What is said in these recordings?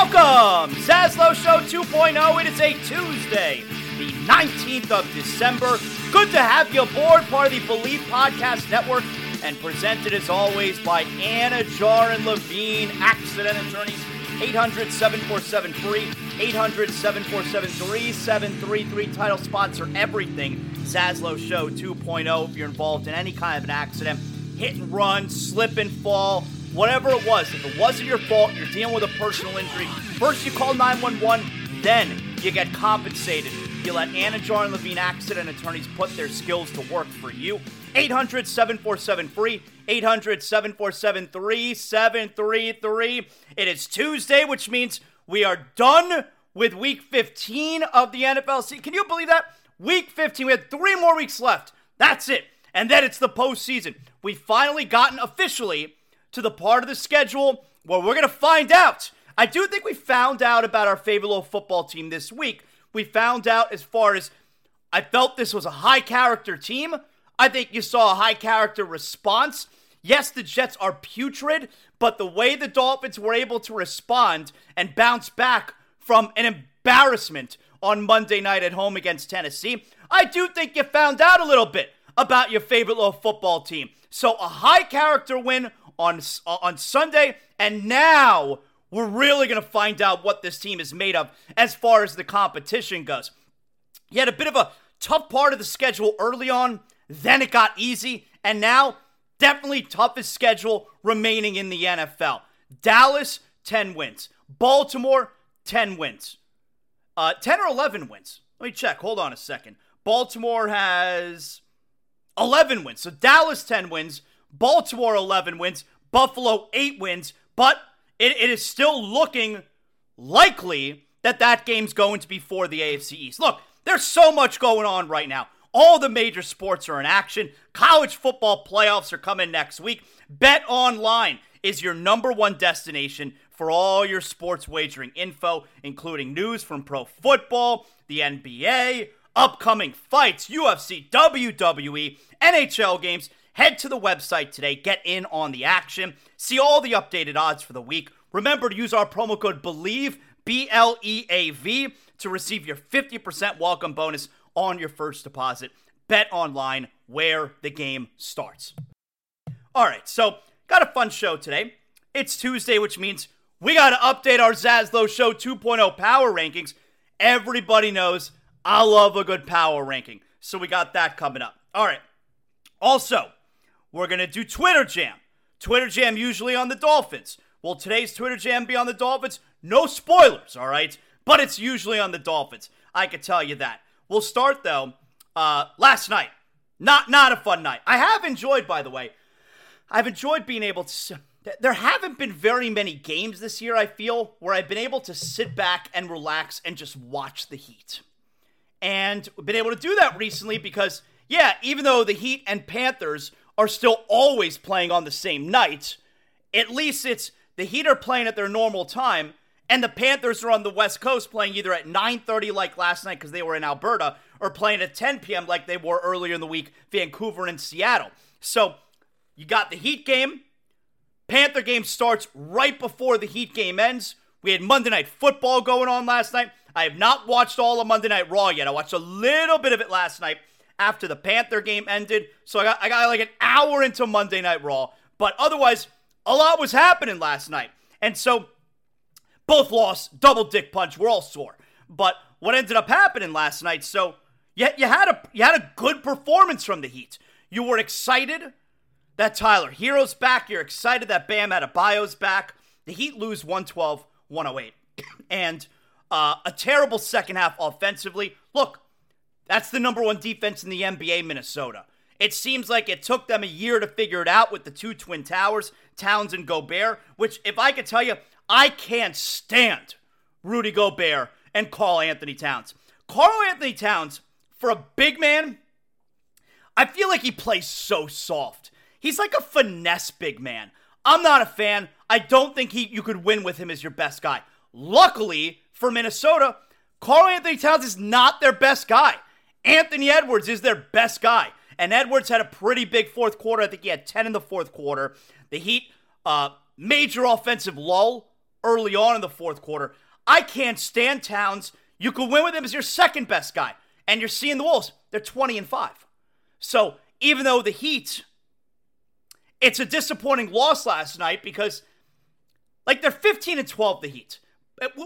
Welcome, Zaslow Show 2.0. It is a Tuesday, the 19th of December. Good to have you aboard, part of the Bleav Podcast Network, and presented as always by Anidjar and Levine, accident attorneys. 800 747 free, 800 747 3733. Title sponsor everything. Zaslow Show 2.0. If you're involved in any kind of an accident, hit and run, slip and fall, whatever it was, if it wasn't your fault, you're dealing with a personal injury, first you call 911, then you get compensated. You let Anidjar and Levine accident attorneys put their skills to work for you. 800 747 free, 800 747 3733. It is Tuesday, which means we are done with week 15 of the NFL season. Can you believe that? Week 15, we had three more weeks left. That's it. And then it's the postseason. We've finally gotten officially to the part of the schedule where we're going to find out. I do think we found out about our favorite little football team this week. We found out as far as I felt this was a high character team. I think you saw a high character response. Yes, the Jets are putrid, but the way the Dolphins were able to respond and bounce back from an embarrassment on Monday night at home against Tennessee, I do think you found out a little bit about your favorite little football team. So, a high character win on on Sunday, and now we're really going to find out what this team is made of as far as the competition goes. You had a bit of a tough part of the schedule early on, then it got easy, and now definitely toughest schedule remaining in the NFL. Dallas 10 wins, Baltimore 10 wins. Uh, 10 or 11 wins. Let me check. Hold on a second. Baltimore has 11 wins. So Dallas 10 wins, Baltimore 11 wins, Buffalo 8 wins, but it, it is still looking likely that that game's going to be for the AFC East. Look, there's so much going on right now. All the major sports are in action. College football playoffs are coming next week. Bet Online is your number one destination for all your sports wagering info, including news from pro football, the NBA, upcoming fights, UFC, WWE, NHL games, Head to the website today, get in on the action, see all the updated odds for the week. Remember to use our promo code BLEAV, B L E A V, to receive your 50% welcome bonus on your first deposit. Bet online where the game starts. All right, so got a fun show today. It's Tuesday, which means we got to update our Zaslow Show 2.0 power rankings. Everybody knows I love a good power ranking, so we got that coming up. All right. Also, we're going to do Twitter Jam. Twitter Jam usually on the Dolphins. Will today's Twitter Jam be on the Dolphins? No spoilers, all right? But it's usually on the Dolphins. I can tell you that. We'll start though. Uh, last night, not not a fun night. I have enjoyed, by the way. I've enjoyed being able to. There haven't been very many games this year. I feel where I've been able to sit back and relax and just watch the Heat, and been able to do that recently because yeah, even though the Heat and Panthers are still always playing on the same night. At least it's the Heat are playing at their normal time, and the Panthers are on the West Coast playing either at 9:30 like last night because they were in Alberta, or playing at 10 p.m. like they were earlier in the week, Vancouver and Seattle. So you got the Heat game. Panther game starts right before the Heat game ends. We had Monday Night Football going on last night. I have not watched all of Monday Night Raw yet. I watched a little bit of it last night after the Panther game ended. So I got I got like an hour into Monday Night Raw. But otherwise, a lot was happening last night. And so both lost, double dick punch. We're all sore. But what ended up happening last night, so you, you had a you had a good performance from the Heat. You were excited that Tyler Herro's back. You're excited that Bam Adebayo's back. The Heat lose 112 108. and uh, a terrible second half offensively. Look, that's the number one defense in the NBA, Minnesota. It seems like it took them a year to figure it out with the two Twin Towers, Towns and Gobert, which, if I could tell you, I can't stand Rudy Gobert and Karl-Anthony Towns. Karl-Anthony Towns, for a big man, I feel like he plays so soft. He's like a finesse big man. I'm not a fan. I don't think he you could win with him as your best guy. Luckily for Minnesota, Karl-Anthony Towns is not their best guy. Anthony Edwards is their best guy. And Edwards had a pretty big fourth quarter. I think he had 10 in the fourth quarter. The Heat, uh, major offensive lull early on in the fourth quarter. I can't stand Towns. You could win with him as your second best guy. And you're seeing the Wolves. They're 20 and 5. So even though the Heat it's a disappointing loss last night because, like, they're 15 and 12, the Heat,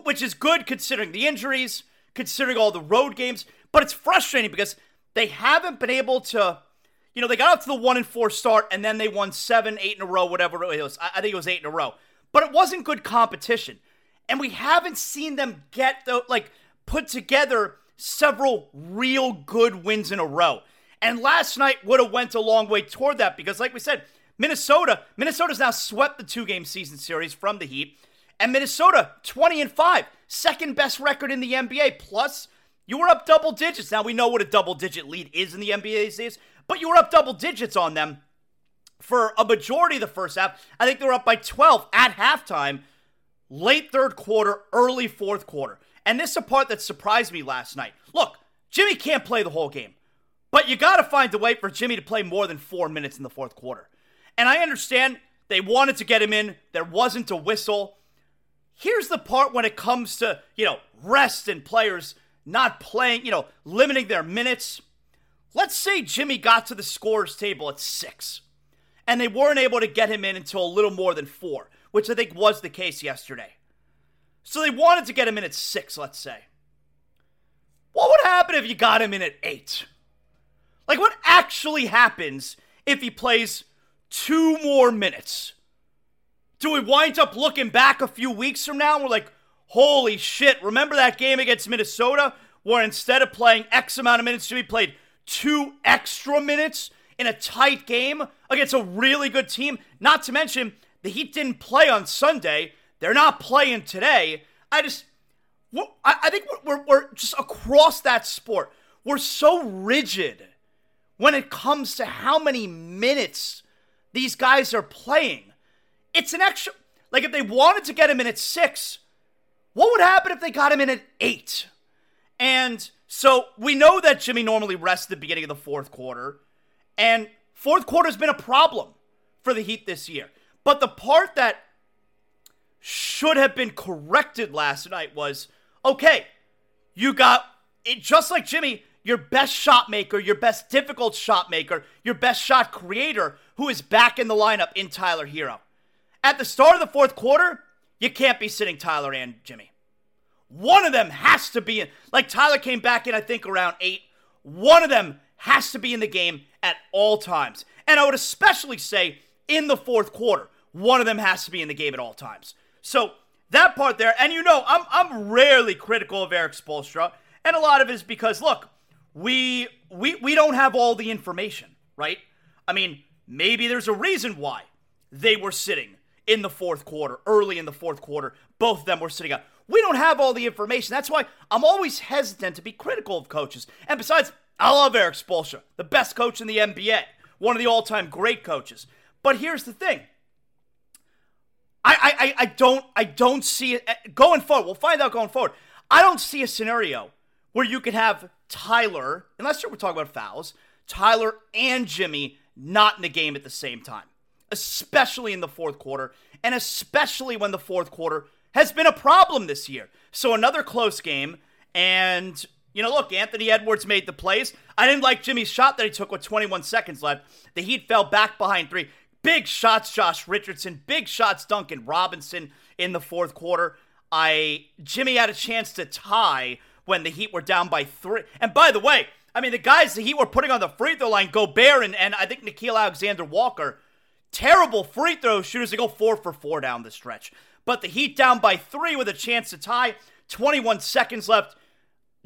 which is good considering the injuries, considering all the road games. But it's frustrating because they haven't been able to, you know, they got up to the one and four start and then they won seven, eight in a row, whatever it was. I think it was eight in a row. But it wasn't good competition. And we haven't seen them get the, like, put together several real good wins in a row. And last night would have went a long way toward that because, like we said, Minnesota, Minnesota's now swept the two-game season series from the Heat, and Minnesota 20 and 5, second best record in the NBA. Plus, you were up double digits. Now we know what a double-digit lead is in the NBA series, but you were up double digits on them for a majority of the first half. I think they were up by 12 at halftime, late third quarter, early fourth quarter. And this is a part that surprised me last night. Look, Jimmy can't play the whole game, but you got to find a way for Jimmy to play more than four minutes in the fourth quarter. And I understand they wanted to get him in, there wasn't a whistle. Here's the part when it comes to, you know, rest and players not playing, you know, limiting their minutes. Let's say Jimmy got to the scorer's table at six, and they weren't able to get him in until a little more than four, which I think was the case yesterday. So they wanted to get him in at six, let's say. What would happen if you got him in at eight? Like, what actually happens if he plays two more minutes. Do we wind up looking back a few weeks from now and we're like, holy shit, remember that game against Minnesota where instead of playing X amount of minutes, Jimmy played two extra minutes in a tight game against a really good team? Not to mention, the Heat didn't play on Sunday. They're not playing today. I just, I think we're, we're just across that sport. We're so rigid when it comes to how many minutes these guys are playing. It's an extra. Like if they wanted to get him in at six, what would happen if they got him in at eight? And so we know that Jimmy normally rests the beginning of the fourth quarter, and fourth quarter has been a problem for the Heat this year. But the part that should have been corrected last night was okay, you got it just like Jimmy, your best shot maker, your best difficult shot maker, your best shot creator, who is back in the lineup in Tyler Herro. At the start of the fourth quarter, you can't be sitting Tyler and Jimmy. One of them has to be in. Like Tyler came back in, I think, around eight. One of them has to be in the game at all times. And I would especially say in the fourth quarter, one of them has to be in the game at all times. So that part there, and you know, I'm I'm rarely critical of Erik Spoelstra, and a lot of it is because look, we we we don't have all the information, right? I mean, maybe there's a reason why they were sitting in the fourth quarter, early in the fourth quarter. Both of them were sitting out. We don't have all the information. That's why I'm always hesitant to be critical of coaches. And besides, I love Erik Spoelstra, the best coach in the NBA. one of the all time great coaches. But here's the thing. I, I, I don't I don't see it eh, going forward. We'll find out going forward. I don't see a scenario where you could have Tyler, unless we're talking about fouls, Tyler and Jimmy not in the game at the same time, especially in the fourth quarter, and especially when the fourth quarter has been a problem this year. So another close game, and you know, look, Anthony Edwards made the plays. I didn't like Jimmy's shot that he took with 21 seconds left. The Heat fell back behind three. Big shots, Josh Richardson. Big shots, Duncan Robinson in the fourth quarter. I Jimmy had a chance to tie when the Heat were down by three. And by the way, I mean the guys the Heat were putting on the free throw line, Gobert and, and I think Nickeil Alexander Walker, terrible free throw shooters. They go four for four down the stretch. But the Heat down by three with a chance to tie. 21 seconds left.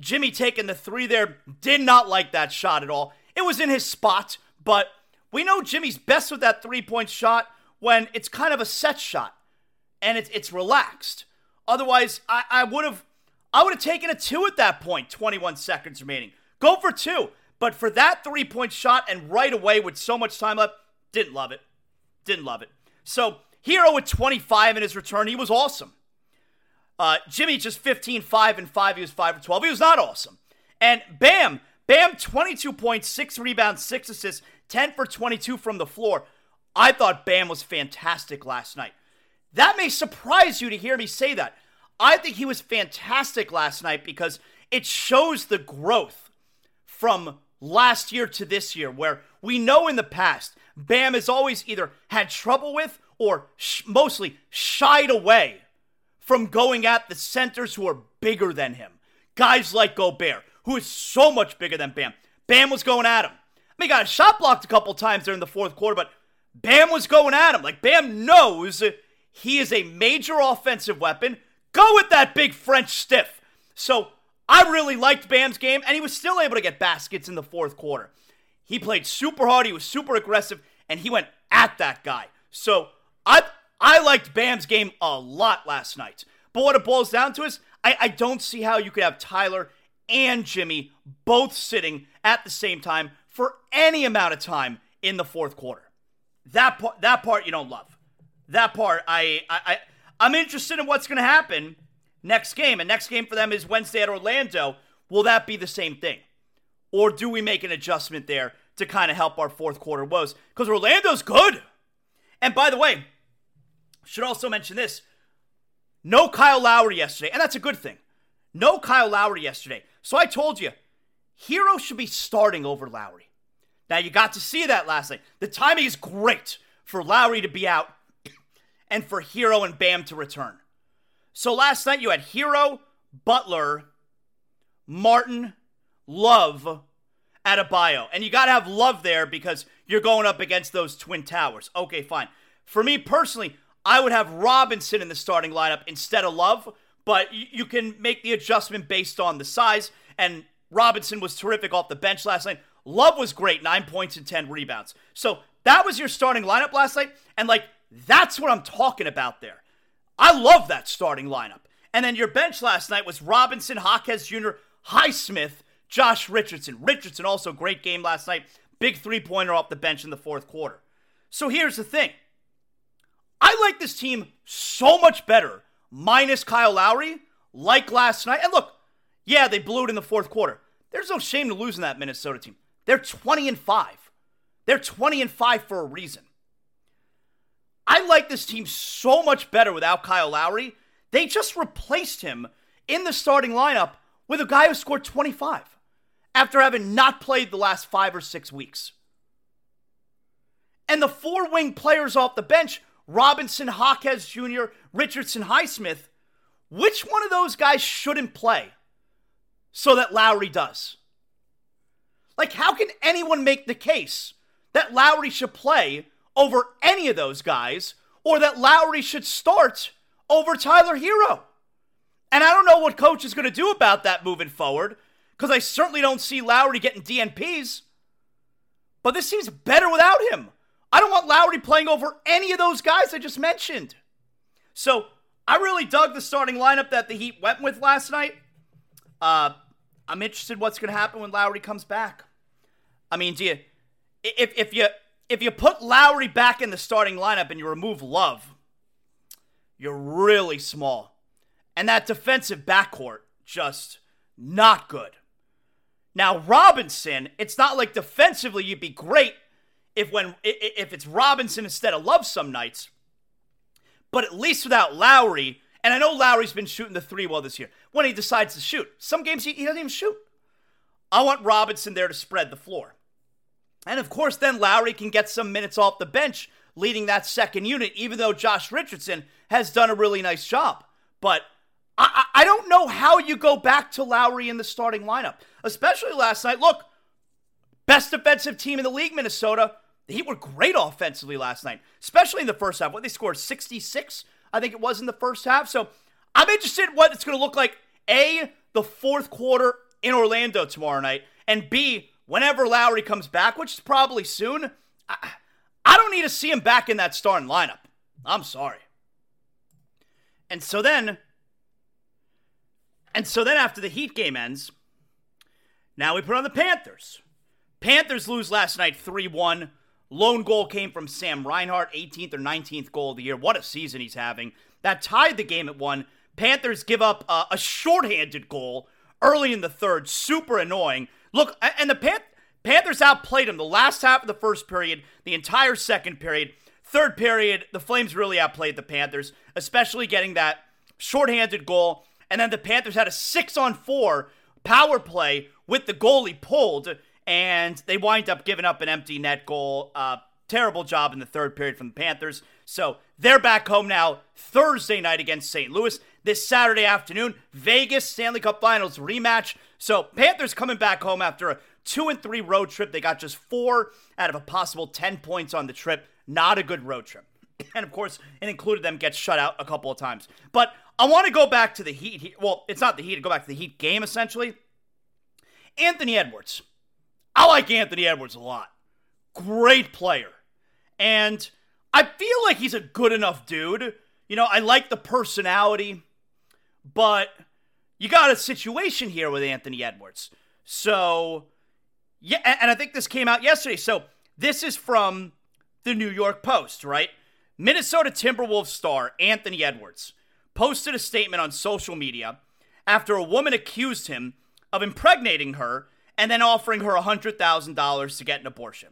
Jimmy taking the three there. Did not like that shot at all. It was in his spot, but we know Jimmy's best with that three point shot when it's kind of a set shot and it's, it's relaxed. Otherwise, I, I would have I would have taken a two at that point, 21 seconds remaining. Go for two. But for that three point shot and right away with so much time left, didn't love it. Didn't love it. So, Herro with 25 in his return, he was awesome. Uh, Jimmy just 15, 5 and 5. He was 5 for 12. He was not awesome. And Bam, Bam 22 points, 6 rebounds, 6 assists, 10 for 22 from the floor. I thought Bam was fantastic last night. That may surprise you to hear me say that. I think he was fantastic last night because it shows the growth from last year to this year, where we know in the past, Bam has always either had trouble with or sh- mostly shied away from going at the centers who are bigger than him. Guys like Gobert, who is so much bigger than Bam. Bam was going at him. I mean, got shot blocked a couple times during the fourth quarter, but Bam was going at him. Like, Bam knows he is a major offensive weapon. Go with that big French stiff. So I really liked Bam's game, and he was still able to get baskets in the fourth quarter. He played super hard, he was super aggressive, and he went at that guy. So I I liked Bam's game a lot last night. But what it boils down to is I, I don't see how you could have Tyler and Jimmy both sitting at the same time for any amount of time in the fourth quarter. That part that part you don't love that part, I, I, I I'm interested in what's going to happen next game. And next game for them is Wednesday at Orlando. Will that be the same thing? Or do we make an adjustment there to kind of help our fourth quarter woes? Because Orlando's good. And by the way, should also mention this no Kyle Lowry yesterday, and that's a good thing. No Kyle Lowry yesterday. So I told you, Herro should be starting over Lowry. Now you got to see that last night. The timing is great for Lowry to be out and for Herro and Bam to return. So last night you had Herro, Butler, Martin, Love, Adebayo. And you got to have Love there because you're going up against those Twin Towers. Okay, fine. For me personally, I would have Robinson in the starting lineup instead of Love, but you can make the adjustment based on the size. And Robinson was terrific off the bench last night. Love was great, nine points and 10 rebounds. So that was your starting lineup last night. And like, that's what I'm talking about there. I love that starting lineup. And then your bench last night was Robinson, Jaquez Jr., Highsmith, Josh Richardson. Richardson also great game last night. Big three pointer off the bench in the fourth quarter. So here's the thing. I like this team so much better, minus Kyle Lowry, like last night. And look, yeah, they blew it in the fourth quarter. There's no shame to losing that Minnesota team. They're 20 and 5. They're 20 and 5 for a reason. I like this team so much better without Kyle Lowry. They just replaced him in the starting lineup with a guy who scored 25 after having not played the last five or six weeks. And the four wing players off the bench Robinson, Jaquez Jr., Richardson, Highsmith which one of those guys shouldn't play so that Lowry does? Like, how can anyone make the case that Lowry should play over any of those guys or that Lowry should start over Tyler Herro? And I don't know what coach is going to do about that moving forward because I certainly don't see Lowry getting DNPs. But this seems better without him. I don't want Lowry playing over any of those guys I just mentioned. So I really dug the starting lineup that the Heat went with last night. Uh, I'm interested what's going to happen when Lowry comes back. I mean, do you, if if you if you put Lowry back in the starting lineup and you remove Love, you're really small. And that defensive backcourt, just not good. Now, Robinson, it's not like defensively you'd be great if when if it's Robinson instead of Love some nights. But at least without Lowry, and I know Lowry's been shooting the three well this year. When he decides to shoot, some games he, he doesn't even shoot. I want Robinson there to spread the floor. And of course, then Lowry can get some minutes off the bench leading that second unit, even though Josh Richardson has done a really nice job. But I, I don't know how you go back to Lowry in the starting lineup, especially last night. Look, best defensive team in the league, Minnesota. The Heat were great offensively last night, especially in the first half. What they scored 66, I think it was in the first half. So I'm interested in what it's going to look like. A, the fourth quarter in Orlando tomorrow night, and B, whenever Lowry comes back, which is probably soon. I, I don't need to see him back in that starting lineup. I'm sorry. And so then, and so then after the Heat game ends, now we put on the Panthers. Panthers lose last night 3 1. Lone goal came from Sam Reinhart, 18th or 19th goal of the year. What a season he's having. That tied the game at one. Panthers give up uh, a shorthanded goal early in the third. Super annoying. Look, and the Pan- Panthers outplayed them the last half of the first period, the entire second period. Third period, the Flames really outplayed the Panthers, especially getting that shorthanded goal. And then the Panthers had a six on four power play with the goalie pulled and they wind up giving up an empty net goal. Uh, terrible job in the third period from the Panthers. So they're back home now Thursday night against St. Louis. This Saturday afternoon, Vegas Stanley Cup Finals rematch. So Panthers coming back home after a two and three road trip. They got just four out of a possible 10 points on the trip. Not a good road trip. And of course, it included them get shut out a couple of times. But I want to go back to the Heat. Well, it's not the Heat. Go back to the Heat game, essentially. Anthony Edwards. I like Anthony Edwards a lot. Great player. And I feel like he's a good enough dude. You know, I like the personality, but you got a situation here with Anthony Edwards. So, yeah, and I think this came out yesterday. So, this is from the New York Post, right? Minnesota Timberwolves star Anthony Edwards posted a statement on social media after a woman accused him of impregnating her and then offering her $100,000 to get an abortion.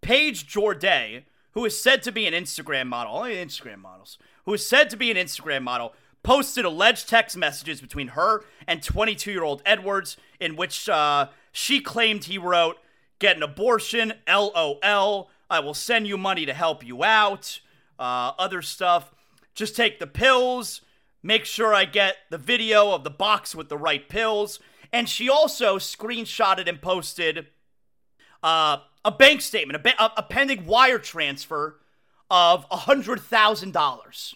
Paige Jordae, who is said to be an Instagram model, only Instagram models, who is said to be an Instagram model, posted alleged text messages between her and 22 year old Edwards, in which uh, she claimed he wrote, Get an abortion, LOL, I will send you money to help you out, uh, other stuff. Just take the pills, make sure I get the video of the box with the right pills. And she also screenshotted and posted uh, a bank statement, a, a pending wire transfer of $100,000.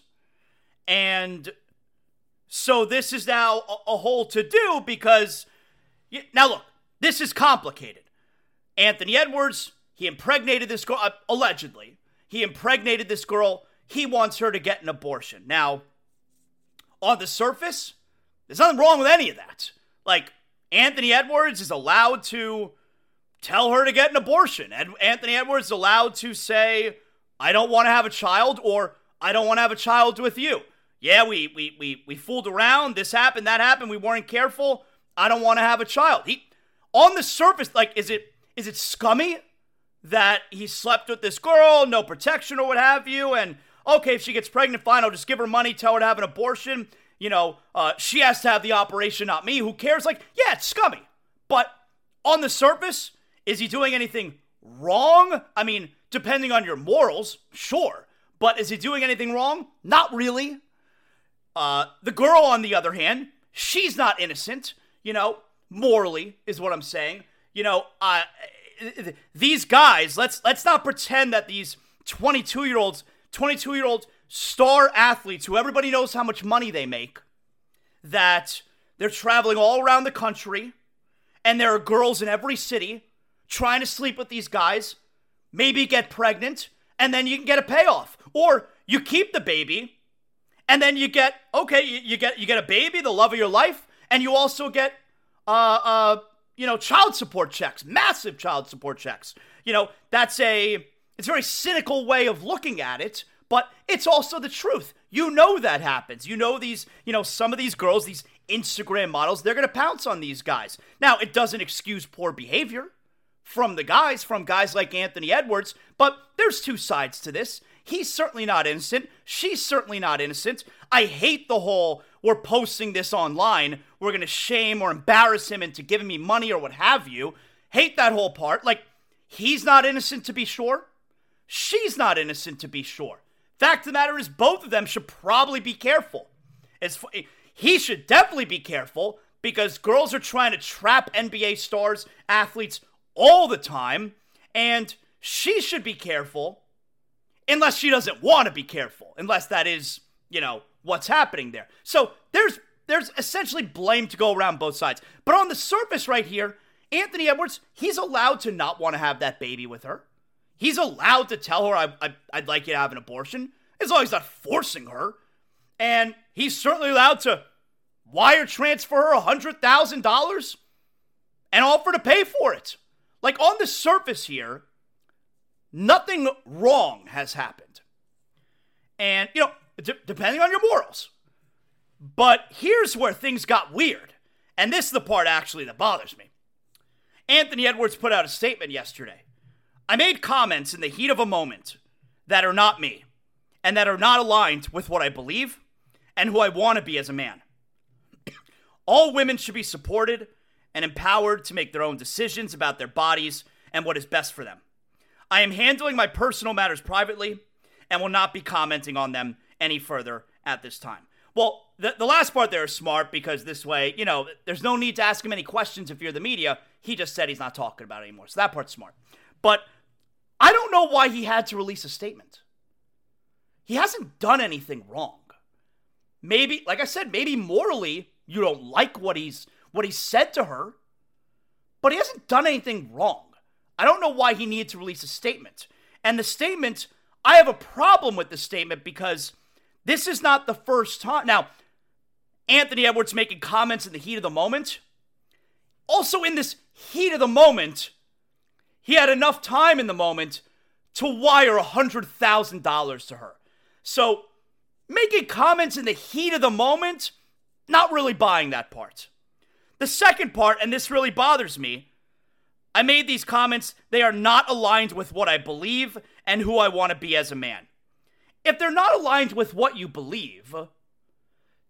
And so this is now a, a whole to do because, now look, this is complicated. Anthony Edwards, he impregnated this girl, uh, allegedly. He impregnated this girl. He wants her to get an abortion. Now, on the surface, there's nothing wrong with any of that. Like, Anthony Edwards is allowed to tell her to get an abortion. And Anthony Edwards is allowed to say, I don't want to have a child, or I don't want to have a child with you. Yeah, we we we we fooled around. This happened, that happened. We weren't careful. I don't want to have a child. He on the surface, like, is it is it scummy that he slept with this girl, no protection or what have you, and okay, if she gets pregnant, fine, I'll just give her money, tell her to have an abortion you know, uh, she has to have the operation, not me. Who cares? Like, yeah, it's scummy. But on the surface, is he doing anything wrong? I mean, depending on your morals, sure. But is he doing anything wrong? Not really. Uh, the girl, on the other hand, she's not innocent, you know, morally, is what I'm saying. You know, these guys, let's let's not pretend that these 22 year olds, 22 year olds star athletes who everybody knows how much money they make, that they're traveling all around the country and there are girls in every city trying to sleep with these guys, maybe get pregnant, and then you can get a payoff. Or you keep the baby and then you get okay, you, you get you get a baby, the love of your life, and you also get uh uh you know, child support checks, massive child support checks. You know, that's a it's a very cynical way of looking at it, but it's also the truth. You know that happens. You know these, you know, some of these girls, these Instagram models, they're going to pounce on these guys. Now, it doesn't excuse poor behavior from the guys, from guys like Anthony Edwards, but there's two sides to this. He's certainly not innocent. She's certainly not innocent. I hate the whole we're posting this online, we're going to shame or embarrass him into giving me money or what have you. Hate that whole part. Like, he's not innocent to be sure. She's not innocent to be sure. Fact of the matter is, both of them should probably be careful. As he should definitely be careful because girls are trying to trap NBA stars, athletes all the time, and she should be careful unless she doesn't want to be careful, unless that is, you know, what's happening there. So there's there's essentially blame to go around both sides. But on the surface right here, Anthony Edwards, he's allowed to not want to have that baby with her. He's allowed to tell her, I, I, I'd like you to have an abortion, as long as he's not forcing her. And he's certainly allowed to wire transfer her $100,000 and offer to pay for it. Like on the surface here, nothing wrong has happened. And, you know, d- depending on your morals. But here's where things got weird. And this is the part actually that bothers me. Anthony Edwards put out a statement yesterday. I made comments in the heat of a moment that are not me and that are not aligned with what I believe and who I want to be as a man. All women should be supported and empowered to make their own decisions about their bodies and what is best for them. I am handling my personal matters privately and will not be commenting on them any further at this time. Well, the, the last part there is smart because this way, you know, there's no need to ask him any questions if you're the media. He just said he's not talking about it anymore. So that part's smart. But I don't know why he had to release a statement. He hasn't done anything wrong. Maybe, like I said, maybe morally you don't like what he's what he said to her, but he hasn't done anything wrong. I don't know why he needed to release a statement. And the statement, I have a problem with the statement because this is not the first time. Now, Anthony Edwards making comments in the heat of the moment. Also, in this heat of the moment, he had enough time in the moment to wire $100,000 to her. So, making comments in the heat of the moment, not really buying that part. The second part, and this really bothers me, I made these comments. They are not aligned with what I believe and who I want to be as a man. If they're not aligned with what you believe,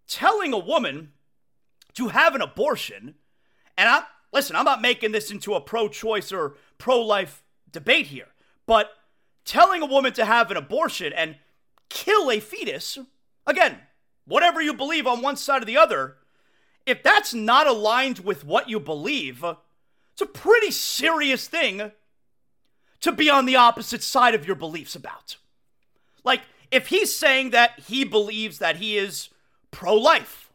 telling a woman to have an abortion, and I listen, I'm not making this into a pro choice or pro life debate here, but telling a woman to have an abortion and kill a fetus, again, whatever you believe on one side or the other, if that's not aligned with what you believe, it's a pretty serious thing to be on the opposite side of your beliefs about. Like, if he's saying that he believes that he is pro life,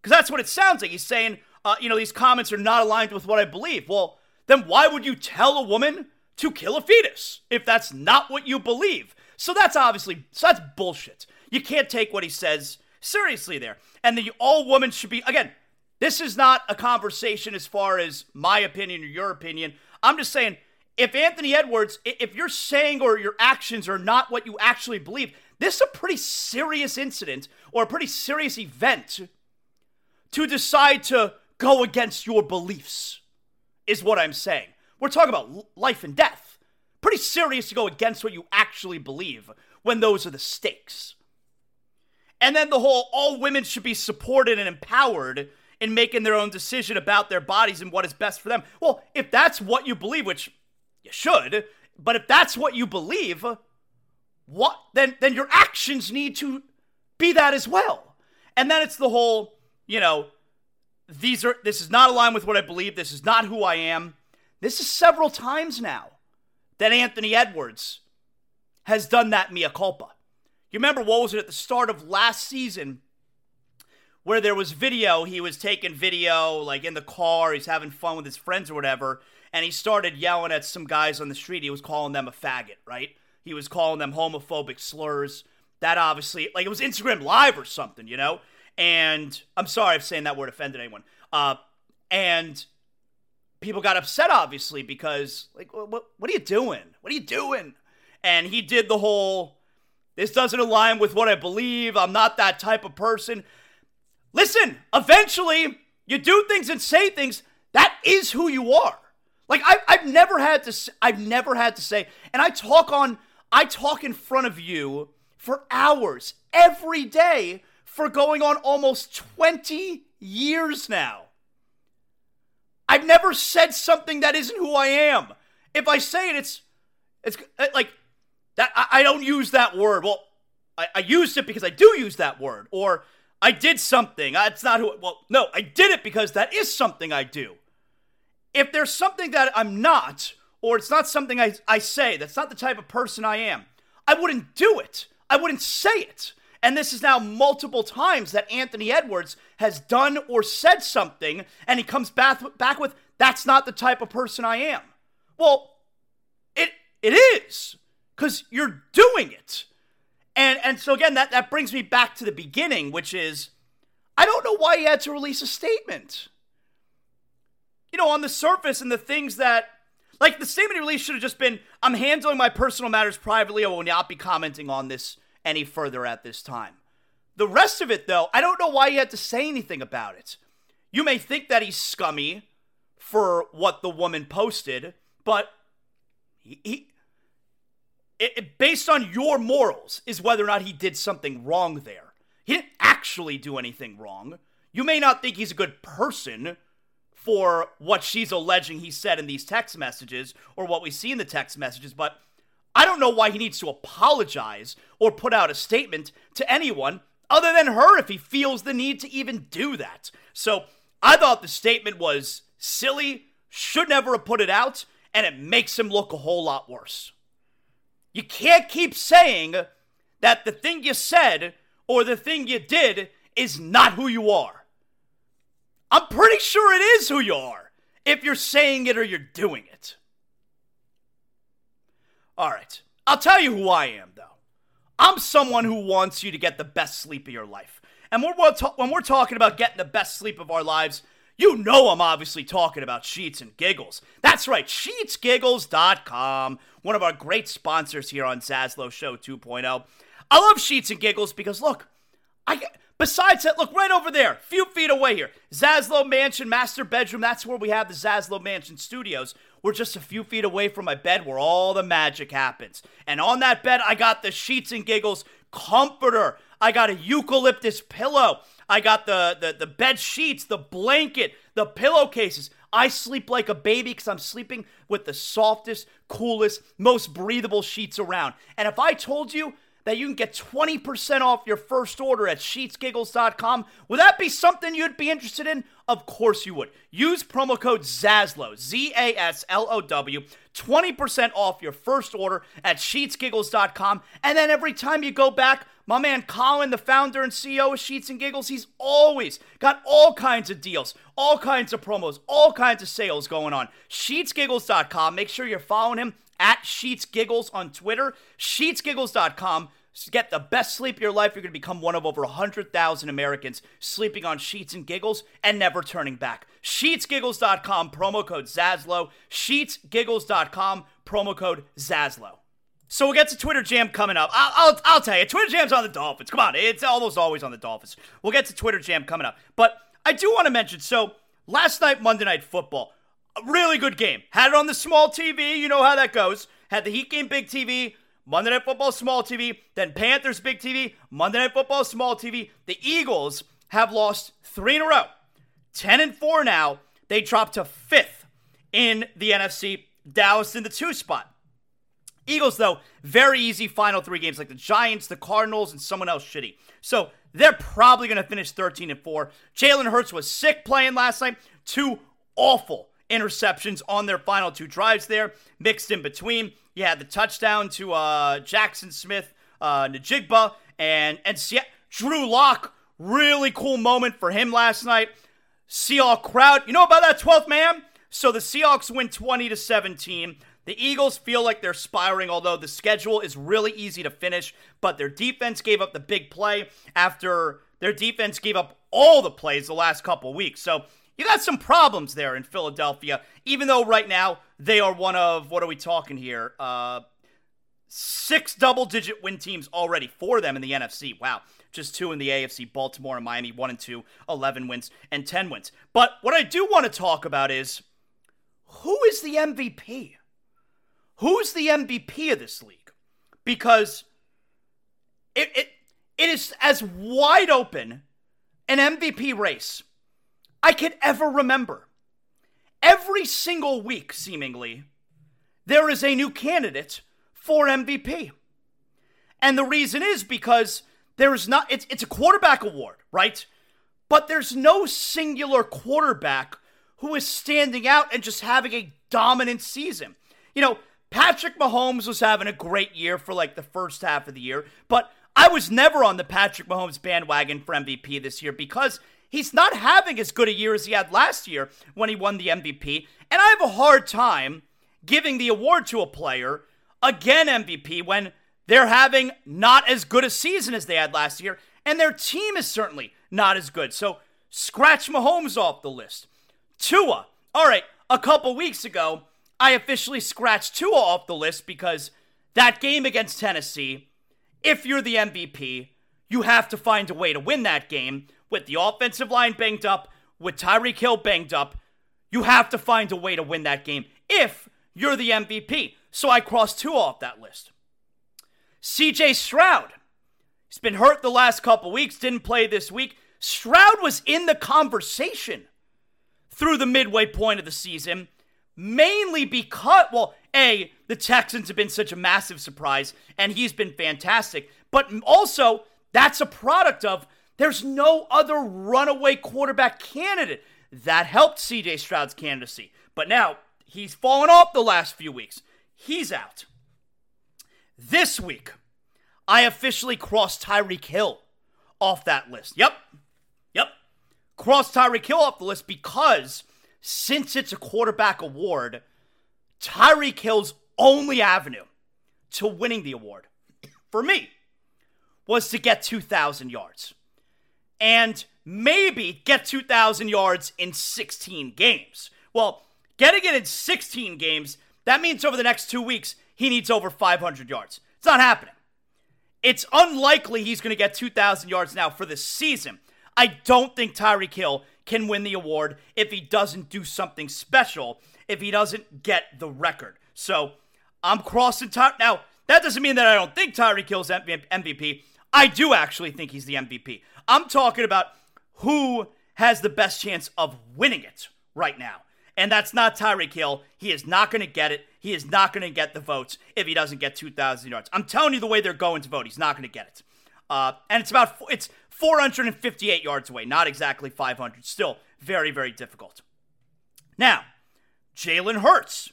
because that's what it sounds like. He's saying, uh, you know, these comments are not aligned with what I believe. Well, then why would you tell a woman to kill a fetus if that's not what you believe? So that's obviously, so that's bullshit. You can't take what he says seriously there. And the all women should be, again, this is not a conversation as far as my opinion or your opinion. I'm just saying, if Anthony Edwards, if you're saying or your actions are not what you actually believe, this is a pretty serious incident or a pretty serious event to decide to go against your beliefs, is what I'm saying. We're talking about life and death. Pretty serious to go against what you actually believe when those are the stakes. And then the whole all women should be supported and empowered in making their own decision about their bodies and what is best for them. Well, if that's what you believe, which you should, but if that's what you believe, what then then your actions need to be that as well. And then it's the whole, you know, these are this is not aligned with what I believe. This is not who I am. This is several times now that Anthony Edwards has done that mea culpa. You remember what was it at the start of last season where there was video, he was taking video like in the car, he's having fun with his friends or whatever, and he started yelling at some guys on the street. He was calling them a faggot, right? He was calling them homophobic slurs. That obviously, like it was Instagram Live or something, you know? And I'm sorry if saying that word offended anyone. Uh, and people got upset, obviously, because, like, what, what are you doing? What are you doing? and he did the whole this doesn't align with what I believe. I'm not that type of person. Listen, eventually you do things and say things. That is who you are. Like I, I've never had to. I've never had to say, and I talk on. I talk in front of you for hours every day for going on almost 20 years now. I've never said something that isn't who I am. If I say it, it's it's uh, like that. I, I don't use that word. Well, I, I, used it because I do use that word, or I did something. That's not who. Well, no, I did it because that is something I do. If there's something that I'm not, or it's not something I, I say, that's not the type of person I am, I wouldn't do it. I wouldn't say it. And this is now multiple times that Anthony Edwards has done or said something, and he comes back, back with, that's not the type of person I am. Well, it it is, because you're doing it. And and so again, that, that brings me back to the beginning, which is I don't know why he had to release a statement. You know, on the surface and the things that like the statement he released should have just been, I'm handling my personal matters privately. I will not be commenting on this any further at this time. The rest of it, though, I don't know why he had to say anything about it. You may think that he's scummy for what the woman posted, but he, he it, it, based on your morals is whether or not he did something wrong there. He didn't actually do anything wrong. You may not think he's a good person for what she's alleging he said in these text messages or what we see in the text messages, but I don't know why he needs to apologize or put out a statement to anyone other than her if he feels the need to even do that. So I thought the statement was silly, should never have put it out, and it makes him look a whole lot worse. You can't keep saying that the thing you said or the thing you did is not who you are. I'm pretty sure it is who you are if you're saying it or you're doing it. All right. I'll tell you who I am, though. I'm someone who wants you to get the best sleep of your life. And when we're, ta- when we're talking about getting the best sleep of our lives, you know I'm obviously talking about Sheets and Giggles. That's right, sheetsgiggles.com, one of our great sponsors here on Zaslow Show 2.0. I love Sheets and Giggles because look, I besides that, look right over there, few feet away here, Zaslow Mansion Master Bedroom. That's where we have the Zaslow Mansion Studios. We're just a few feet away from my bed where all the magic happens. And on that bed, I got the Sheets and Giggles comforter. I got a eucalyptus pillow. I got the, the, the bed sheets, the blanket, the pillowcases. I sleep like a baby because I'm sleeping with the softest, coolest, most breathable sheets around. And if I told you that you can get 20% off your first order at sheetsgiggles.com. Would that be something you'd be interested in? Of course you would. Use promo code ZASLOW, Z A S L O W, 20% off your first order at sheetsgiggles.com. And then every time you go back, my man Colin, the founder and CEO of Sheets and Giggles, he's always got all kinds of deals, all kinds of promos, all kinds of sales going on. Sheetsgiggles.com. Make sure you're following him at Sheets Giggles on Twitter, sheetsgiggles.com. Get the best sleep of your life. You're going to become one of over 100,000 Americans sleeping on sheets and giggles and never turning back. Sheetsgiggles.com, promo code Zaslow. Sheetsgiggles.com, promo code Zaslow. So we'll get to Twitter Jam coming up. I'll, I'll, I'll tell you, Twitter Jam's on the Dolphins. Come on, it's almost always on the Dolphins. We'll get to Twitter Jam coming up. But I do want to mention so last night, Monday Night Football, really good game. Had it on the small TV. You know how that goes. Had the Heat game big TV. Monday Night Football small TV. Then Panthers big TV. Monday Night Football small TV. The Eagles have lost three in a row. 10 and 4 now. They dropped to fifth in the NFC. Dallas in the two spot. Eagles, though, very easy final three games like the Giants, the Cardinals, and someone else shitty. So they're probably going to finish 13 and 4. Jalen Hurts was sick playing last night. Two awful interceptions on their final two drives there. Mixed in between, you had the touchdown to uh, Jaxon Smith, uh, Njigba, and and Se- Drew Lock. Really cool moment for him last night. Seahawk crowd, you know about that 12th man? So the Seahawks win 20 to 17. The Eagles feel like they're spiraling, although the schedule is really easy to finish. But their defense gave up the big play after their defense gave up all the plays the last couple weeks. So you got some problems there in Philadelphia, even though right now they are one of, what are we talking here? Uh, six double digit win teams already for them in the NFC. Wow. Just two in the AFC, Baltimore and Miami, one and two, 11 wins and 10 wins. But what I do want to talk about is who is the MVP? Who's the MVP of this league? Because it, it, it is as wide open an MVP race I could ever remember. Every single week, seemingly, there is a new candidate for MVP. And the reason is because there's not, it's, it's a quarterback award, right? But there's no singular quarterback who is standing out and just having a dominant season. You know, Patrick Mahomes was having a great year for like the first half of the year, but I was never on the Patrick Mahomes bandwagon for MVP this year because he's not having as good a year as he had last year when he won the MVP. And I have a hard time giving the award to a player, again MVP, when they're having not as good a season as they had last year, and their team is certainly not as good. So scratch Mahomes off the list. Tua. All right, a couple weeks ago, I officially scratched Tua off the list because that game against Tennessee if you're the MVP, you have to find a way to win that game with the offensive line banged up, with Tyreek Hill banged up. You have to find a way to win that game if you're the MVP. So I crossed two off that list. CJ Stroud. He's been hurt the last couple weeks, didn't play this week. Stroud was in the conversation through the midway point of the season, mainly because, well, A, the Texans have been such a massive surprise, and he's been fantastic. But also, that's a product of there's no other runaway quarterback candidate. That helped CJ Stroud's candidacy. But now he's fallen off the last few weeks. He's out. This week, I officially crossed Tyreek Hill off that list. Yep. Yep. Crossed Tyreek Hill off the list because since it's a quarterback award, Tyreek Hill's only avenue to winning the award for me was to get 2,000 yards and maybe get 2,000 yards in 16 games. Well, getting it in 16 games, that means over the next two weeks, he needs over 500 yards. It's not happening. It's unlikely he's going to get 2,000 yards now for the season. I don't think Tyreek Hill can win the award if he doesn't do something special, if he doesn't get the record. So I'm crossing Ty. Now, that doesn't mean that I don't think Tyreek Hill's MVP. I do actually think he's the MVP. I'm talking about who has the best chance of winning it right now. And that's not Tyreek Hill. He is not going to get it. He is not going to get the votes if he doesn't get 2,000 yards. I'm telling you the way they're going to vote, he's not going to get it. Uh, and it's about it's 458 yards away, not exactly 500. Still very very difficult. Now, Jalen Hurts.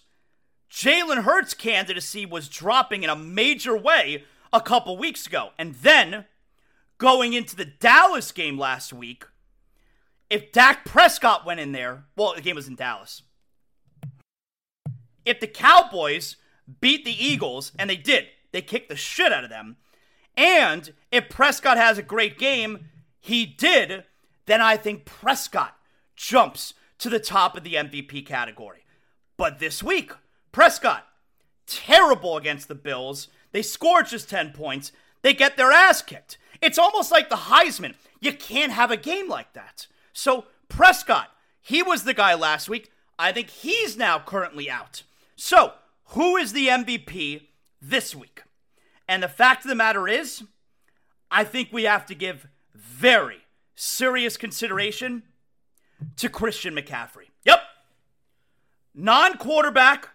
Jalen Hurts' candidacy was dropping in a major way a couple weeks ago. And then, going into the Dallas game last week, if Dak Prescott went in there, well, the game was in Dallas. If the Cowboys beat the Eagles, and they did, they kicked the shit out of them, and if Prescott has a great game, he did, then I think Prescott jumps to the top of the MVP category. But this week, Prescott, terrible against the Bills. They score just 10 points. They get their ass kicked. It's almost like the Heisman. You can't have a game like that. So, Prescott, he was the guy last week. I think he's now currently out. So, who is the MVP this week? And the fact of the matter is, I think we have to give very serious consideration to Christian McCaffrey. Yep. Non quarterback.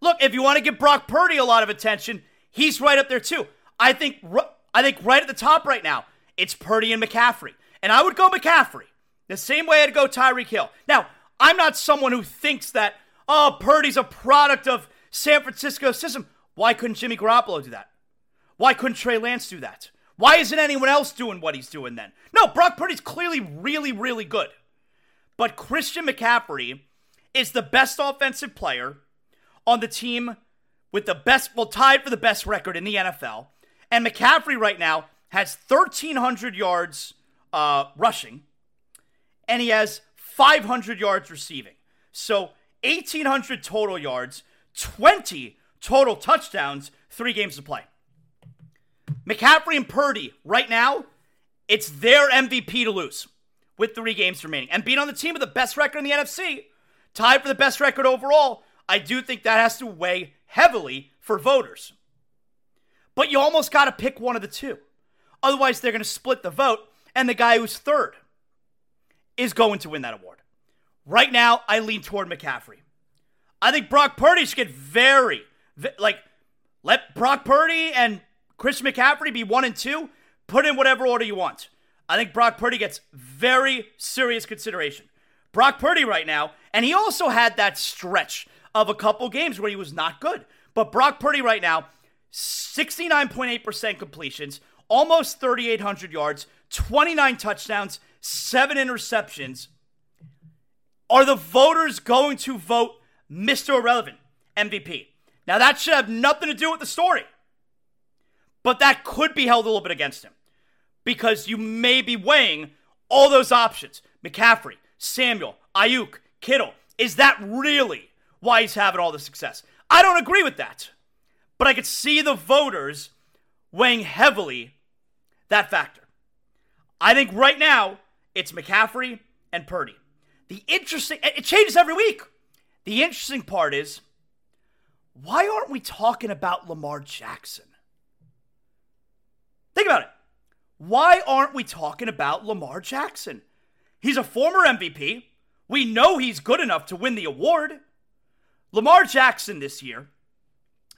Look, if you want to give Brock Purdy a lot of attention, he's right up there too. I think I think right at the top right now, it's Purdy and McCaffrey. And I would go McCaffrey. The same way I'd go Tyreek Hill. Now, I'm not someone who thinks that, oh, Purdy's a product of San Francisco's system. Why couldn't Jimmy Garoppolo do that? Why couldn't Trey Lance do that? Why isn't anyone else doing what he's doing then? No, Brock Purdy's clearly really, really good. But Christian McCaffrey is the best offensive player on the team with the best, well, tied for the best record in the NFL. And McCaffrey right now has 1,300 yards uh, rushing, and he has 500 yards receiving. So 1,800 total yards, 20 total touchdowns, three games to play. McCaffrey and Purdy, right now, it's their MVP to lose with three games remaining. And being on the team with the best record in the NFC, tied for the best record overall, I do think that has to weigh heavily for voters. But you almost got to pick one of the two. Otherwise, they're going to split the vote, and the guy who's third is going to win that award. Right now, I lean toward McCaffrey. I think Brock Purdy should get very, like, let Brock Purdy and Chris McCaffrey be one and two. Put in whatever order you want. I think Brock Purdy gets very serious consideration. Brock Purdy right now, and he also had that stretch of a couple games where he was not good. But Brock Purdy right now, 69.8% completions, almost 3,800 yards, 29 touchdowns, seven interceptions. Are the voters going to vote Mr. Irrelevant MVP? Now, that should have nothing to do with the story, but that could be held a little bit against him because you may be weighing all those options McCaffrey, Samuel, Aiyuk, Kittle. Is that really why he's having all the success? I don't agree with that, but I could see the voters weighing heavily that factor. I think right now it's McCaffrey and Purdy. The interesting, it changes every week. The interesting part is, why aren't we talking about Lamar Jackson? Think about it. Why aren't we talking about Lamar Jackson? He's a former MVP. We know he's good enough to win the award. Lamar Jackson this year,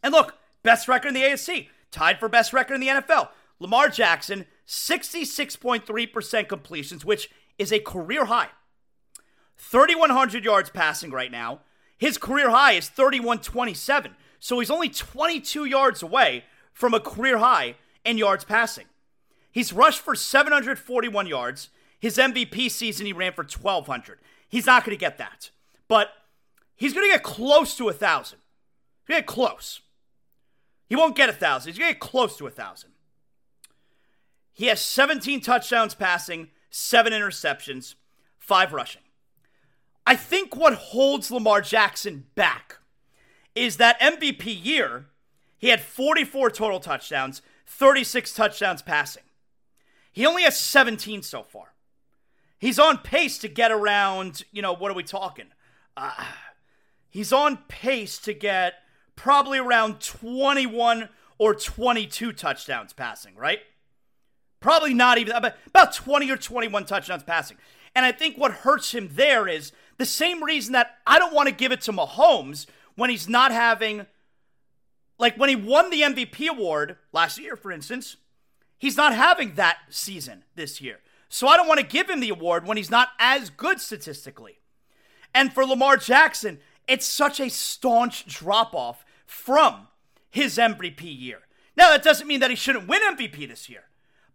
and look, best record in the AFC, tied for best record in the NFL. Lamar Jackson, 66.3% completions, which is a career high. 3,100 yards passing right now. His career high is 3,127. So he's only 22 yards away from a career high in yards passing. He's rushed for 741 yards. His MVP season, he ran for 1,200. He's not going to get that. But he's going to get close to a 1,000. He's going to get close. He won't get a 1,000. He's going to get close to a 1,000. He has 17 touchdowns passing, seven interceptions, five rushing. I think what holds Lamar Jackson back is that MVP year, he had 44 total touchdowns, 36 touchdowns passing. He only has 17 so far. He's on pace to get around, you know, what are we talking? Uh, he's on pace to get probably around 21 or 22 touchdowns passing, right? Probably not even about 20 or 21 touchdowns passing. And I think what hurts him there is the same reason that I don't want to give it to Mahomes when he's not having, like when he won the MVP award last year, for instance, he's not having that season this year. So I don't want to give him the award when he's not as good statistically. And for Lamar Jackson, it's such a staunch drop off from his MVP year. Now, that doesn't mean that he shouldn't win MVP this year.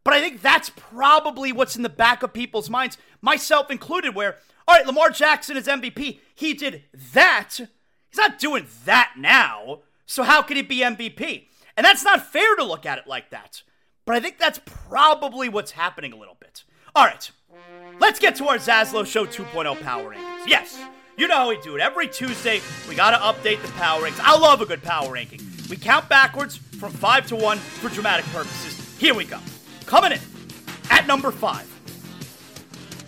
But I think that's probably what's in the back of people's minds, myself included, where, all right, Lamar Jackson is MVP. He did that. He's not doing that now. So how could he be MVP? And that's not fair to look at it like that. But I think that's probably what's happening a little bit. All right, let's get to our Zaslow Show 2.0 power rankings. Yes, you know how we do it. Every Tuesday, we got to update the power rankings. I love a good power ranking. We count backwards from 5 to 1 for dramatic purposes. Here we go. Coming in at number five,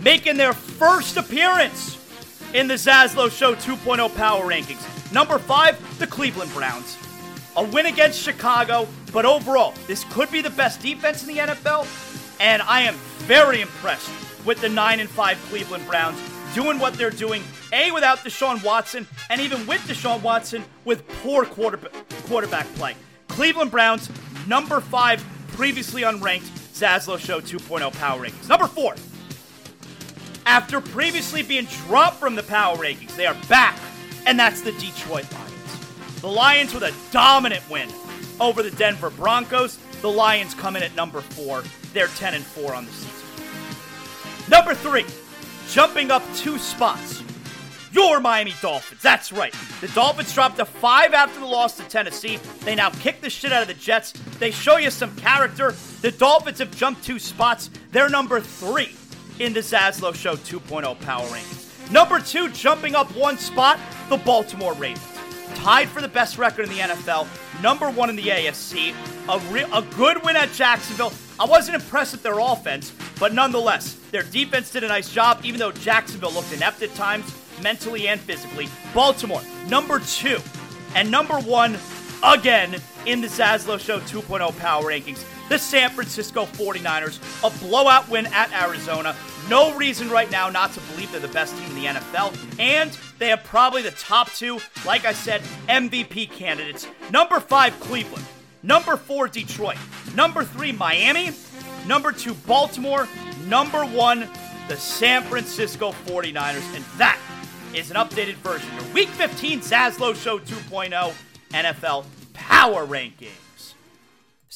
making their first appearance in the Zaslow Show 2.0 Power Rankings. Number five, the Cleveland Browns. A win against Chicago, but overall, this could be the best defense in the NFL, and I am very impressed with the 9 and 5 Cleveland Browns doing what they're doing, A, without Deshaun Watson, and even with Deshaun Watson with poor quarterback, quarterback play. Cleveland Browns, number five, previously unranked, Zaslow Show 2.0 Power Rankings. Number four, after previously being dropped from the Power Rankings, they are back, and that's the Detroit Lions. The Lions with a dominant win over the Denver Broncos. The Lions come in at number four. They're 10 and 4 on the season. Number three, jumping up two spots. Your Miami Dolphins. That's right. The Dolphins dropped to five after the loss to Tennessee. They now kick the shit out of the Jets. They show you some character. The Dolphins have jumped two spots. They're number three in the Zaslow Show 2.0 Power Rankings. Number two, jumping up one spot, the Baltimore Ravens. tied for the best record in the NFL, number one in the AFC, a, re- a good win at Jacksonville. I wasn't impressed with their offense, but nonetheless, their defense did a nice job, even though Jacksonville looked inept at times, mentally and physically. Baltimore, number two, and number one again in the Zaslow Show 2.0 Power Rankings. The San Francisco 49ers, a blowout win at Arizona. No reason right now not to believe they're the best team in the NFL. And they have probably the top two, like I said, MVP candidates. Number five, Cleveland. Number four, Detroit. Number three, Miami. Number two, Baltimore. Number one, the San Francisco 49ers. And that is an updated version. Your Week 15 Zaslow Show 2.0 NFL Power Rankings.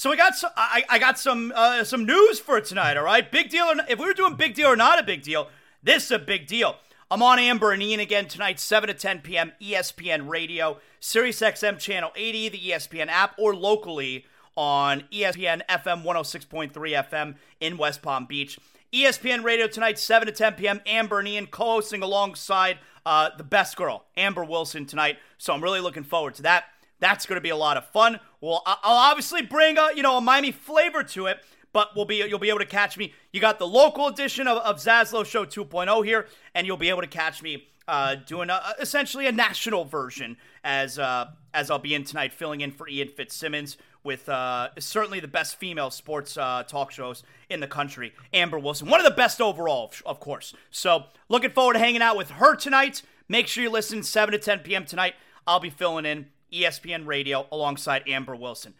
So I got some, I, I got some uh, some news for tonight. All right, big deal. Or not, if we were doing big deal or not a big deal, this is a big deal. I'm on Amber and Ian again tonight, 7 to 10 p.m. ESPN Radio, Sirius XM Channel 80, the ESPN app, or locally on ESPN FM 106.3 FM in West Palm Beach. ESPN Radio tonight, 7 to 10 p.m. Amber and Ian co hosting alongside uh, the best girl, Amber Wilson, tonight. So I'm really looking forward to that. That's going to be a lot of fun. Well, I'll obviously bring a, you know a Miami flavor to it, but we'll be you'll be able to catch me. You got the local edition of, of Zaslow Show 2.0 here, and you'll be able to catch me uh, doing a, essentially a national version as uh, as I'll be in tonight, filling in for Ian Fitzsimmons with uh, certainly the best female sports uh, talk shows in the country, Amber Wilson. One of the best overall, of course. So, looking forward to hanging out with her tonight. Make sure you listen 7 to 10 p.m. tonight. I'll be filling in ESPN Radio alongside Amber Wilson.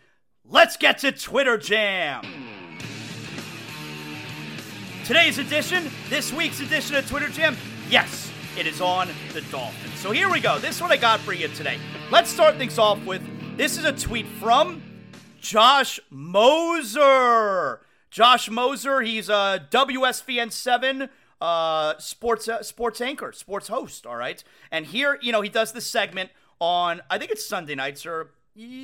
Let's get to Twitter Jam. Today's edition, this week's edition of Twitter Jam, yes, it is on the Dolphins. So here we go. This is what I got for you today. Let's start things off with this is a tweet from Josh Moser. Josh Moser, he's a WSVN7 uh, sports uh, sports anchor, sports host, all right? And here, you know, he does this segment on I think it's Sunday nights or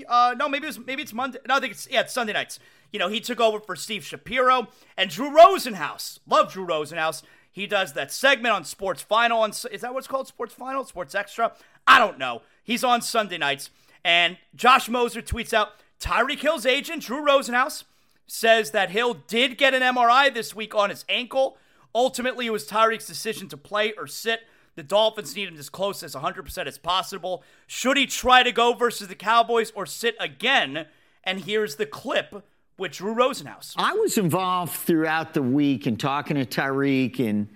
uh, no, maybe it's maybe it's Monday. No, I think it's yeah, it's Sunday nights. You know, he took over for Steve Shapiro and Drew Rosenhaus. Love Drew Rosenhaus. He does that segment on Sports Final. On, is that what's called Sports Final? Sports Extra? I don't know. He's on Sunday nights. And Josh Moser tweets out Tyreek Hill's agent, Drew Rosenhaus, says that Hill did get an MRI this week on his ankle. Ultimately, it was Tyreek's decision to play or sit. The Dolphins need him as close as 100% as possible. Should he try to go versus the Cowboys or sit again? And here's the clip with Drew Rosenhaus. I was involved throughout the week in talking to Tyreek and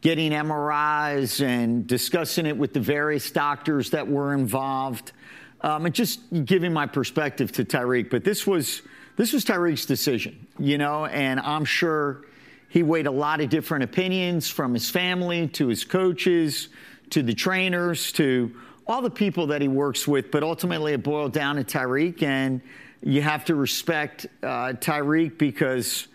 getting MRIs and discussing it with the various doctors that were involved um, and just giving my perspective to Tyreek. But this was this was Tyreek's decision, you know, and I'm sure he weighed a lot of different opinions from his family to his coaches to the trainers to all the people that he works with. But ultimately, it boiled down to Tyreek, and you have to respect uh, Tyreek because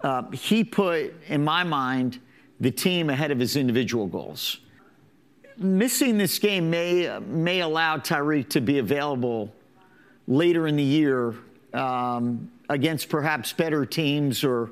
uh, he put, in my mind, the team ahead of his individual goals missing this game may may allow Tyreek to be available later in the year um, against perhaps better teams or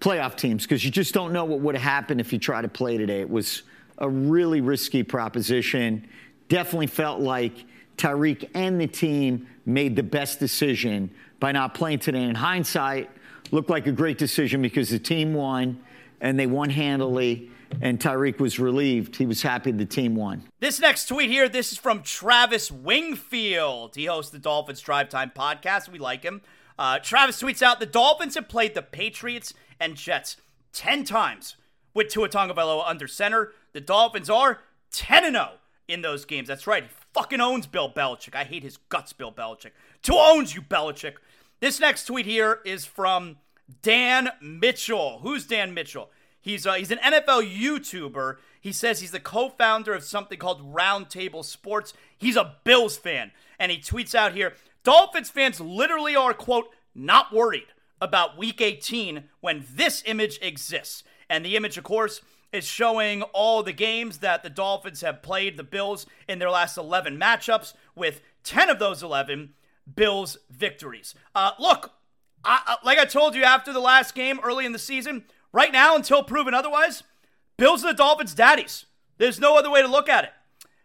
playoff teams because you just don't know what would have happened if you try to play today. It was a really risky proposition. Definitely felt like Tyreek and the team made the best decision by not playing today. In hindsight, looked like a great decision because the team won and they won handily and Tyreek was relieved. He was happy the team won. This next tweet here, this is from Travis Wingfield. He hosts the Dolphins Drive Time podcast. We like him. Uh, Travis tweets out the Dolphins have played the Patriots and Jets 10 times with Tua Tagovailoa under center. The Dolphins are 10 0 in those games. That's right. He fucking owns Bill Belichick. I hate his guts, Bill Belichick. Tua owns you, Belichick. This next tweet here is from Dan Mitchell. Who's Dan Mitchell? He's uh, he's an NFL YouTuber. He says he's the co-founder of something called Roundtable Sports. He's a Bills fan, and he tweets out here: Dolphins fans literally are quote not worried about Week 18 when this image exists, and the image, of course, is showing all the games that the Dolphins have played the Bills in their last 11 matchups, with 10 of those 11 Bills victories. Uh, look, I, like I told you after the last game early in the season. Right now, until proven otherwise, Bills and the Dolphins daddies. There's no other way to look at it.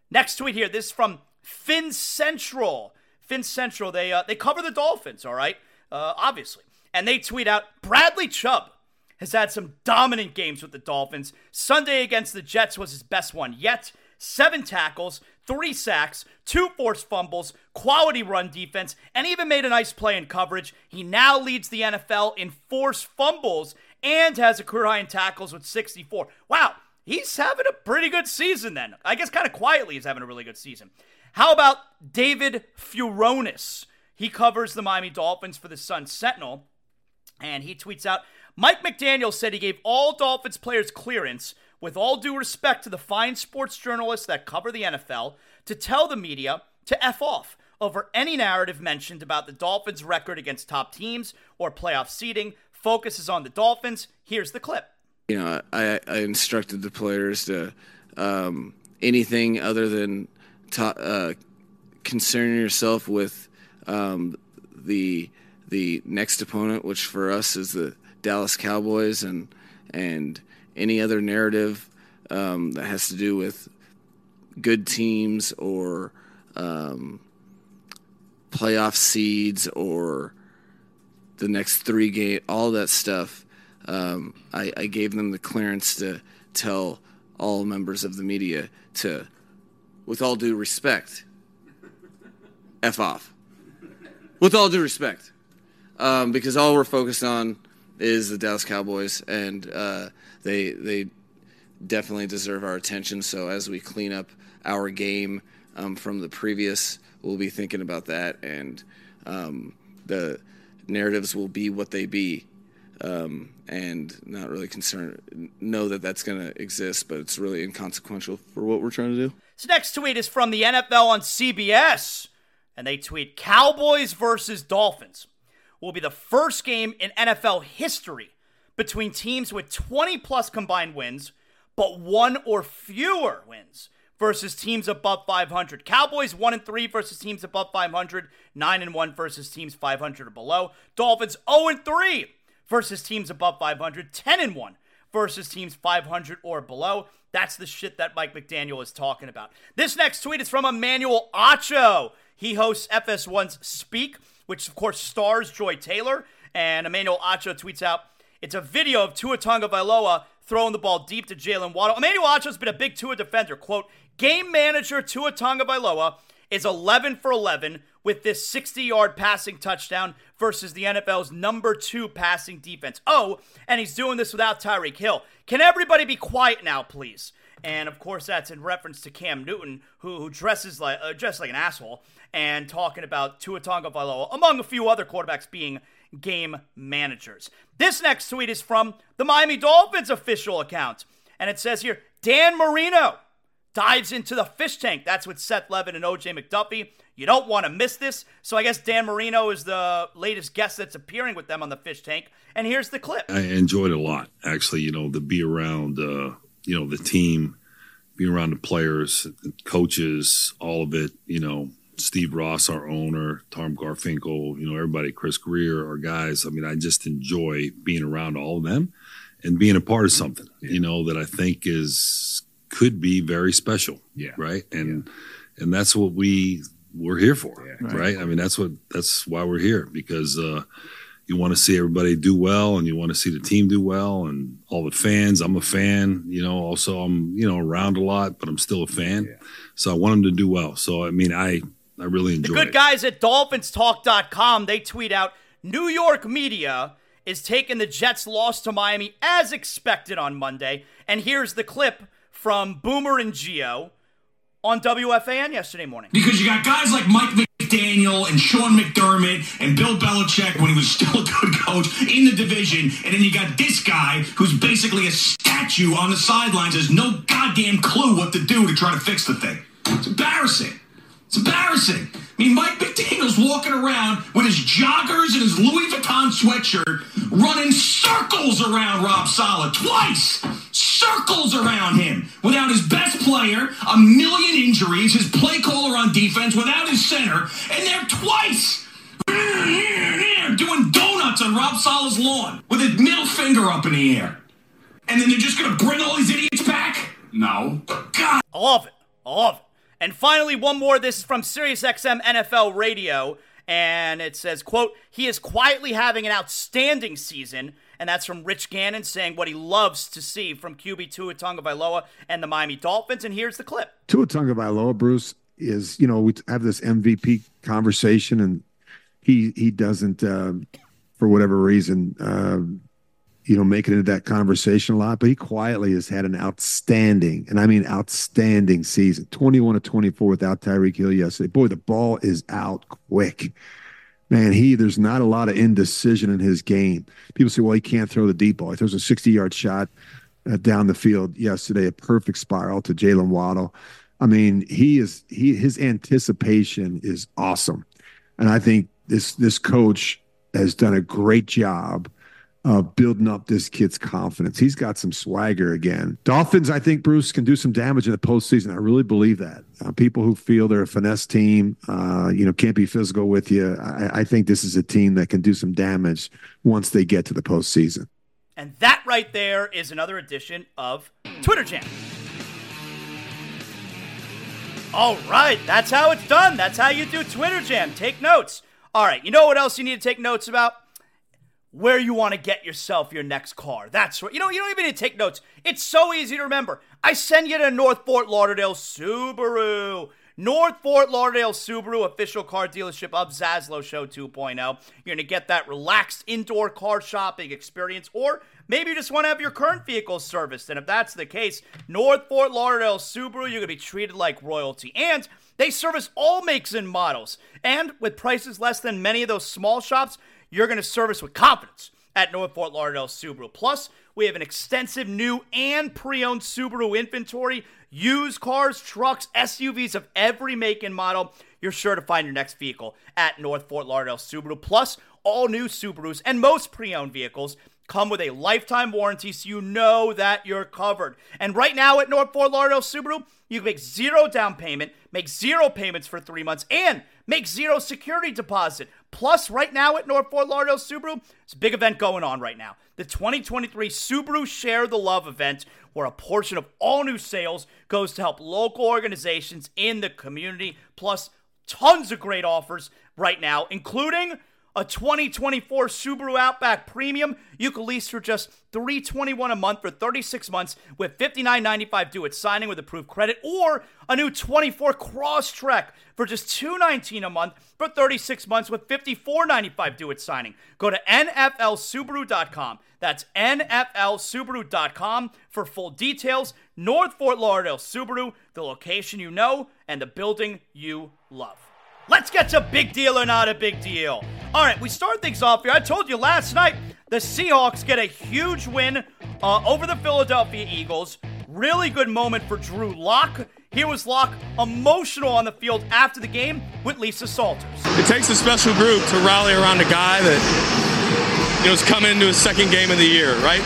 Next tweet here. This is from Fin Central. Fin Central, they, uh, they cover the Dolphins, all right? Uh, obviously. And they tweet out Bradley Chubb has had some dominant games with the Dolphins. Sunday against the Jets was his best one yet. Seven tackles, three sacks, two forced fumbles, quality run defense, and even made a nice play in coverage. He now leads the NFL in forced fumbles and has a career high in tackles with 64. Wow, he's having a pretty good season then. I guess kind of quietly he's having a really good season. How about David Furones? He covers the Miami Dolphins for the Sun Sentinel, and he tweets out Mike McDaniel said he gave all Dolphins players clearance with all due respect to the fine sports journalists that cover the NFL, to tell the media to F off over any narrative mentioned about the Dolphins' record against top teams or playoff seeding. Focuses on the Dolphins. Here's the clip. You know, I, I instructed the players to um, anything other than ta- uh, concerning yourself with um, the the next opponent, which for us is the Dallas Cowboys, and and any other narrative um, that has to do with good teams or um, playoff seeds or the next three game, all that stuff. Um, I, I, gave them the clearance to tell all members of the media to, with all due respect, f off. With all due respect, um, because all we're focused on is the Dallas Cowboys, and uh, they they definitely deserve our attention. So as we clean up our game um, from the previous, we'll be thinking about that, and um, the narratives will be what they be, um, and not really concerned. Know that that's going to exist, but it's really inconsequential for what we're trying to do. So next tweet is from the NFL on CBS, and they tweet Cowboys versus Dolphins will be the first game in NFL history between teams with 20 plus combined wins, but one or fewer wins versus teams above 500. Cowboys 1 and 3 versus teams above 500, 9 and 1 versus teams 500 or below. Dolphins 0 and 3 versus teams above 500, 10 and 1 versus teams 500 or below. That's the shit that Mike McDaniel is talking about. This next tweet is from Emmanuel Acho. He hosts FS1's Speak which of course stars Joy Taylor. And Emmanuel Acho tweets out, it's a video of Tua Tagovailoa throwing the ball deep to Jalen Waddle. Emmanuel Acho's been a big Tua defender. Quote, game manager Tua Tagovailoa is 11 for 11 with this 60-yard passing touchdown versus the NFL's number two passing defense. Oh, and he's doing this without Tyreek Hill. Can everybody be quiet now, please? And of course, that's in reference to Cam Newton, who, who dresses like uh, dressed like an asshole, and talking about Tua Tagovailoa, among a few other quarterbacks being game managers. This next tweet is from the Miami Dolphins official account, and it says here Dan Marino dives into the fish tank. That's with Seth Levit and OJ McDuffie. You don't want to miss this. So I guess Dan Marino is the latest guest that's appearing with them on the fish tank. And here's the clip. I enjoyed it a lot, actually. You know, to be around uh, you know the team, being around the players, coaches, all of it. You know, Steve Ross, our owner, Tom Garfinkel, you know, everybody, Chris Grier, our guys. I mean, I just enjoy being around all of them and being a part of something. Yeah. You know that I think is could be very special. Yeah. Right. And yeah. and that's what we we're here for. Yeah, right? right. I mean, that's what that's why we're here because. uh you want to see everybody do well and you want to see the team do well and all the fans i'm a fan you know also i'm you know around a lot but i'm still a fan yeah. so i want them to do well so i mean i i really enjoy the good it. guys at dolphinstalk.com they tweet out new york media is taking the jets loss to miami as expected on monday and here's the clip from boomer and gio on wfan yesterday morning because you got guys like mike McDaniel and Sean McDermott and Bill Belichick when he was still a good coach in the division. And then you got this guy who's basically a statue on the sidelines, has no goddamn clue what to do to try to fix the thing. It's embarrassing. It's embarrassing. I mean, Mike McDaniel's walking around with his joggers and his Louis Vuitton sweatshirt, running circles around Rob Saleh twice. Circles around him without his best player, a million injuries, his play caller on defense, without his center, and they're twice doing donuts on Rob Saleh's lawn with his middle finger up in the air. And then they're just going to bring all these idiots back? No. God. I love it. I love it. And finally, one more. This is from SiriusXM NFL Radio, and it says, "quote He is quietly having an outstanding season." And that's from Rich Gannon saying what he loves to see from QB Tua Tagovailoa and the Miami Dolphins. And here's the clip. Tua Tagovailoa, Bruce, is you know we have this MVP conversation, and he he doesn't uh, for whatever reason. Uh, you know, make it into that conversation a lot, but he quietly has had an outstanding, and I mean outstanding season. 21 to 24 without Tyreek Hill yesterday. Boy, the ball is out quick. Man, he there's not a lot of indecision in his game. People say, well, he can't throw the deep ball. He throws a 60 yard shot uh, down the field yesterday, a perfect spiral to Jalen Waddle. I mean, he is he his anticipation is awesome, and I think this this coach has done a great job uh, building up this kid's confidence. He's got some swagger again. Dolphins, I think Bruce can do some damage in the postseason. I really believe that. Uh, people who feel they're a finesse team, uh, you know, can't be physical with you. I, I think this is a team that can do some damage once they get to the postseason. And that right there is another edition of Twitter Jam. All right, that's how it's done. That's how you do Twitter Jam. Take notes. All right, you know what else you need to take notes about? Where you want to get yourself your next car. That's right. You know, you don't even need to take notes. It's so easy to remember. I send you to North Fort Lauderdale Subaru. North Fort Lauderdale Subaru, official car dealership of Zaslow Show 2.0. You're going to get that relaxed indoor car shopping experience, or maybe you just want to have your current vehicle serviced. And if that's the case, North Fort Lauderdale Subaru, you're going to be treated like royalty. And they service all makes and models. And with prices less than many of those small shops, you're going to service with confidence at North Fort Lauderdale Subaru. Plus, we have an extensive new and pre owned Subaru inventory, used cars, trucks, SUVs of every make and model. You're sure to find your next vehicle at North Fort Lauderdale Subaru. Plus, all new Subarus and most pre owned vehicles come with a lifetime warranty so you know that you're covered. And right now at North Fort Lauderdale Subaru, you can make zero down payment, make zero payments for three months, and make zero security deposit. Plus, right now at North Fort Lauderdale Subaru, it's a big event going on right now. The 2023 Subaru Share the Love event, where a portion of all new sales goes to help local organizations in the community. Plus, tons of great offers right now, including a 2024 Subaru Outback Premium you can lease for just 321 a month for 36 months with $59.95 due at signing with approved credit, or a new 24 Crosstrek for just 219 a month for 36 months with $54.95 due at signing. Go to NFLSubaru.com. That's NFLSubaru.com for full details. North Fort Lauderdale Subaru, the location you know and the building you love. Let's get to big deal or not a big deal. All right, we start things off here. I told you last night the Seahawks get a huge win uh, over the Philadelphia Eagles. Really good moment for Drew Lock. Here was Lock emotional on the field after the game with Lisa Salters. It takes a special group to rally around a guy that you know is coming into his second game of the year, right?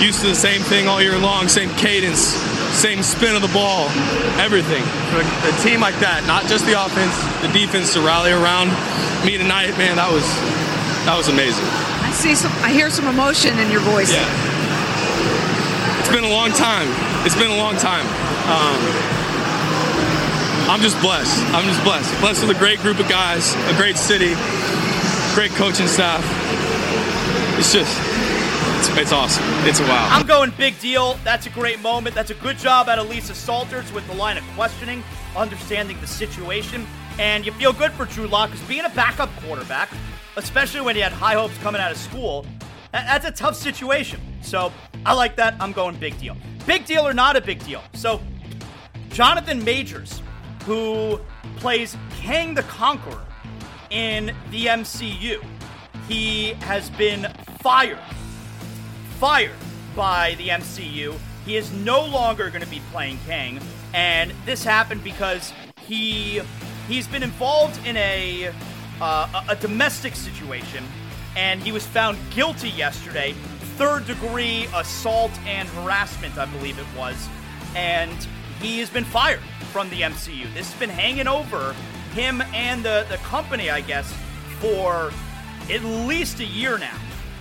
Used to the same thing all year long, same cadence, same spin of the ball, everything. For a team like that, not just the offense, the defense to rally around me tonight, man, that was that was amazing. I see some, I hear some emotion in your voice. Yeah. It's been a long time. It's been a long time. Um, I'm just blessed. I'm just blessed. Blessed with a great group of guys, a great city, great coaching staff. It's just it's, awesome. It's a wow. I'm going big deal. That's a great moment. That's a good job out of Lisa Salters with the line of questioning, understanding the situation. And you feel good for Drew Lock because being a backup quarterback, especially when you had high hopes coming out of school, that's a tough situation. So I like that. I'm going big deal. Big deal or not a big deal. So Jonathan Majors, who plays Kang the Conqueror in the MCU, he has been fired fired by the MCU. He is no longer going to be playing Kang, and this happened because he he's been involved in a uh, a domestic situation, and he was found guilty yesterday, third degree assault and harassment, I believe it was, and he has been fired from the MCU. This has been hanging over him and the the company, I guess, for at least a year now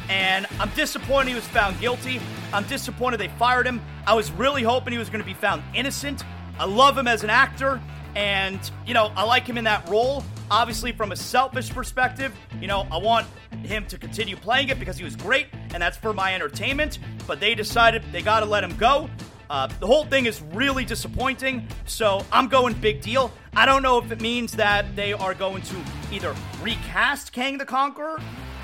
and I'm disappointed he was found guilty. I'm disappointed they fired him. I was really hoping he was going to be found innocent. I love him as an actor, And, you know, I like him in that role. Obviously, from a selfish perspective, you know, I want him to continue playing it because he was great, and that's for my entertainment. But they decided they got to let him go. Uh, the whole thing is really disappointing, so I'm going big deal. I don't know if it means that they are going to either recast Kang the Conqueror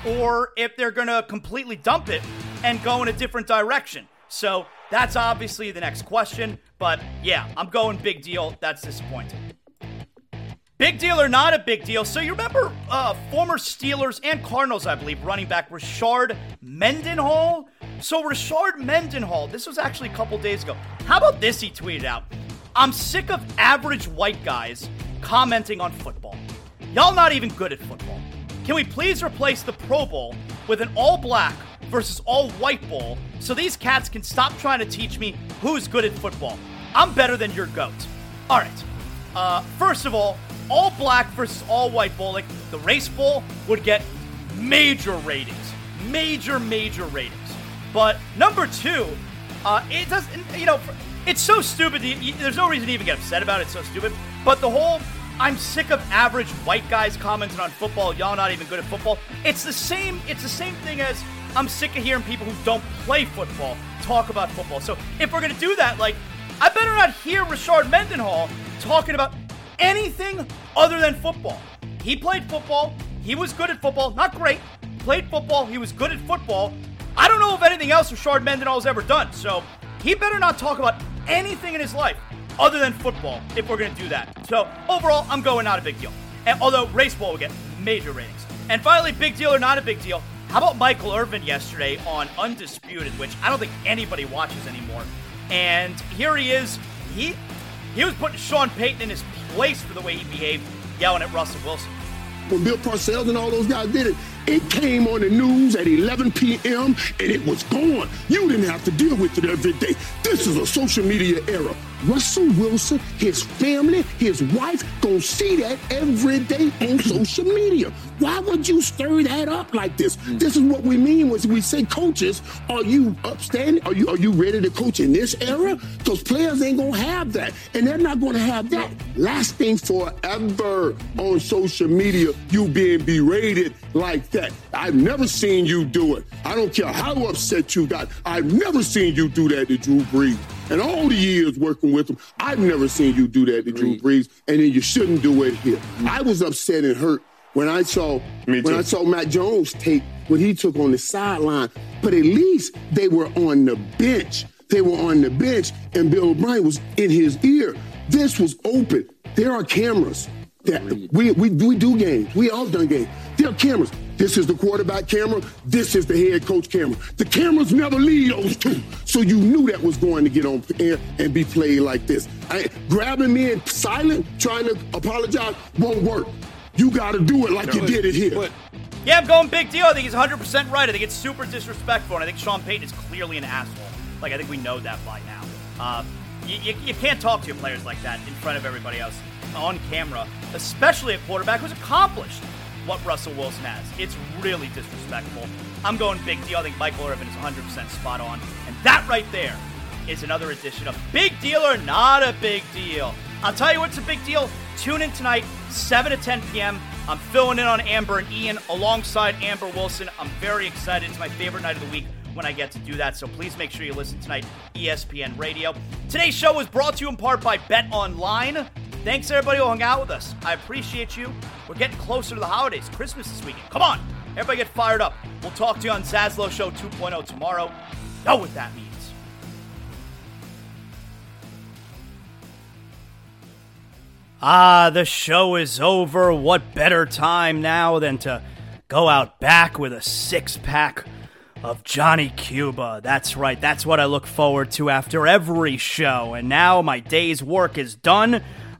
or if they're going to completely dump it and go in a different direction. So that's obviously the next question. But yeah, I'm going big deal. That's disappointing. Big deal or not a big deal? So you remember uh, former Steelers and Cardinals, I believe, running back Rashard Mendenhall? So Rashard Mendenhall, this was actually a couple days ago. How about this he tweeted out? I'm sick of average white guys commenting on football. Y'all not even good at football. Can we please replace the Pro Bowl with an all black versus all white bowl so these cats can stop trying to teach me who's good at football? I'm better than your goat. All right. Uh, first of all, all black versus all white bowl, like the race bowl, would get major ratings. Major, major ratings. But number two, uh, it doesn't, you know, it's so stupid. There's no reason to even get upset about it. It's so stupid. But the whole I'm sick of average white guys commenting on football. Y'all not even good at football. It's the same. It's the same thing as I'm sick of hearing people who don't play football talk about football. So if we're gonna do that, like, I better not hear Rashard Mendenhall talking about anything other than football. He played football. He was good at football. Not great. Played football. He was good at football. I don't know if anything else Rashard Mendenhall has ever done. So he better not talk about anything in his life other than football if we're going to do that. So overall, I'm going not a big deal. And although race ball will get major ratings. And finally, big deal or not a big deal? How about Michael Irvin yesterday on Undisputed, which I don't think anybody watches anymore. And here he is. He he was putting Sean Payton in his place for the way he behaved, yelling at Russell Wilson. When Bill Parcells and all those guys did it, it came on the news at 11 p.m. and it was gone. You didn't have to deal with it every day. This is a social media era. Russell Wilson, his family, his wife, gonna see that every day on social media. Why would you stir that up like this? This is what we mean when we say coaches. Are you upstanding? Are you are you ready to coach in this era? Because players ain't gonna have that, and they're not gonna have that lasting forever on social media. You being berated like that. I've never seen you do it. I don't care how upset you got. I've never seen you do that to Drew Brees. And all the years working with him, I've never seen you do that to Drew Brees. And then you shouldn't do it here. I was upset and hurt when I saw when I saw Mac Jones take what he took on the sideline. But at least they were on the bench. They were on the bench, and Bill O'Brien was in his ear. This was open. There are cameras. That we, we we do games. We all done games. There are cameras. This is the quarterback camera. This is the head coach camera. The cameras never leave those two. So you knew that was going to get on air and be played like this. I, grabbing me in silent, trying to apologize, won't work. You got to do it like you did it here. Yeah, I'm going big deal. I think he's 100% right. I think it's super disrespectful, and I think Sean Payton is clearly an asshole. Like, I think we know that by now. Uh, you, you, you can't talk to your players like that in front of everybody else on camera, especially a quarterback who's accomplished what Russell Wilson has. It's really disrespectful. I'm going big deal. I think Michael Irvin is 100% spot on. And that right there is another edition of Big Deal or Not a Big Deal. I'll tell you what's a big deal. Tune in tonight, 7 to 10 p.m. I'm filling in on Amber and Ian alongside Amber Wilson. I'm very excited. It's my favorite night of the week when I get to do that. So please make sure you listen tonight, ESPN Radio. Today's show was brought to you in part by Bet Online. Thanks everybody who hung out with us. I appreciate you. We're getting closer to the holidays, Christmas this weekend. Come on, everybody get fired up. We'll talk to you on Zaslow Show 2.0 tomorrow. Know what that means. Ah, the show is over. What better time now than to go out back with a six pack of Johnny Cuba. That's right, that's what I look forward to after every show. And now my day's work is done.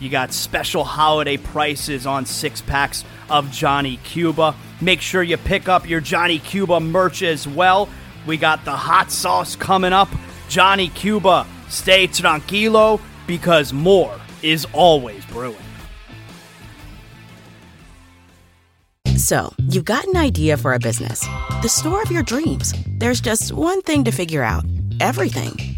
You got special holiday prices on six packs of Johnny Cuba. Make sure you pick up your Johnny Cuba merch as well. We got the hot sauce coming up. Johnny Cuba, stay tranquilo because more is always brewing. So, you've got an idea for a business, the store of your dreams. There's just one thing to figure out everything.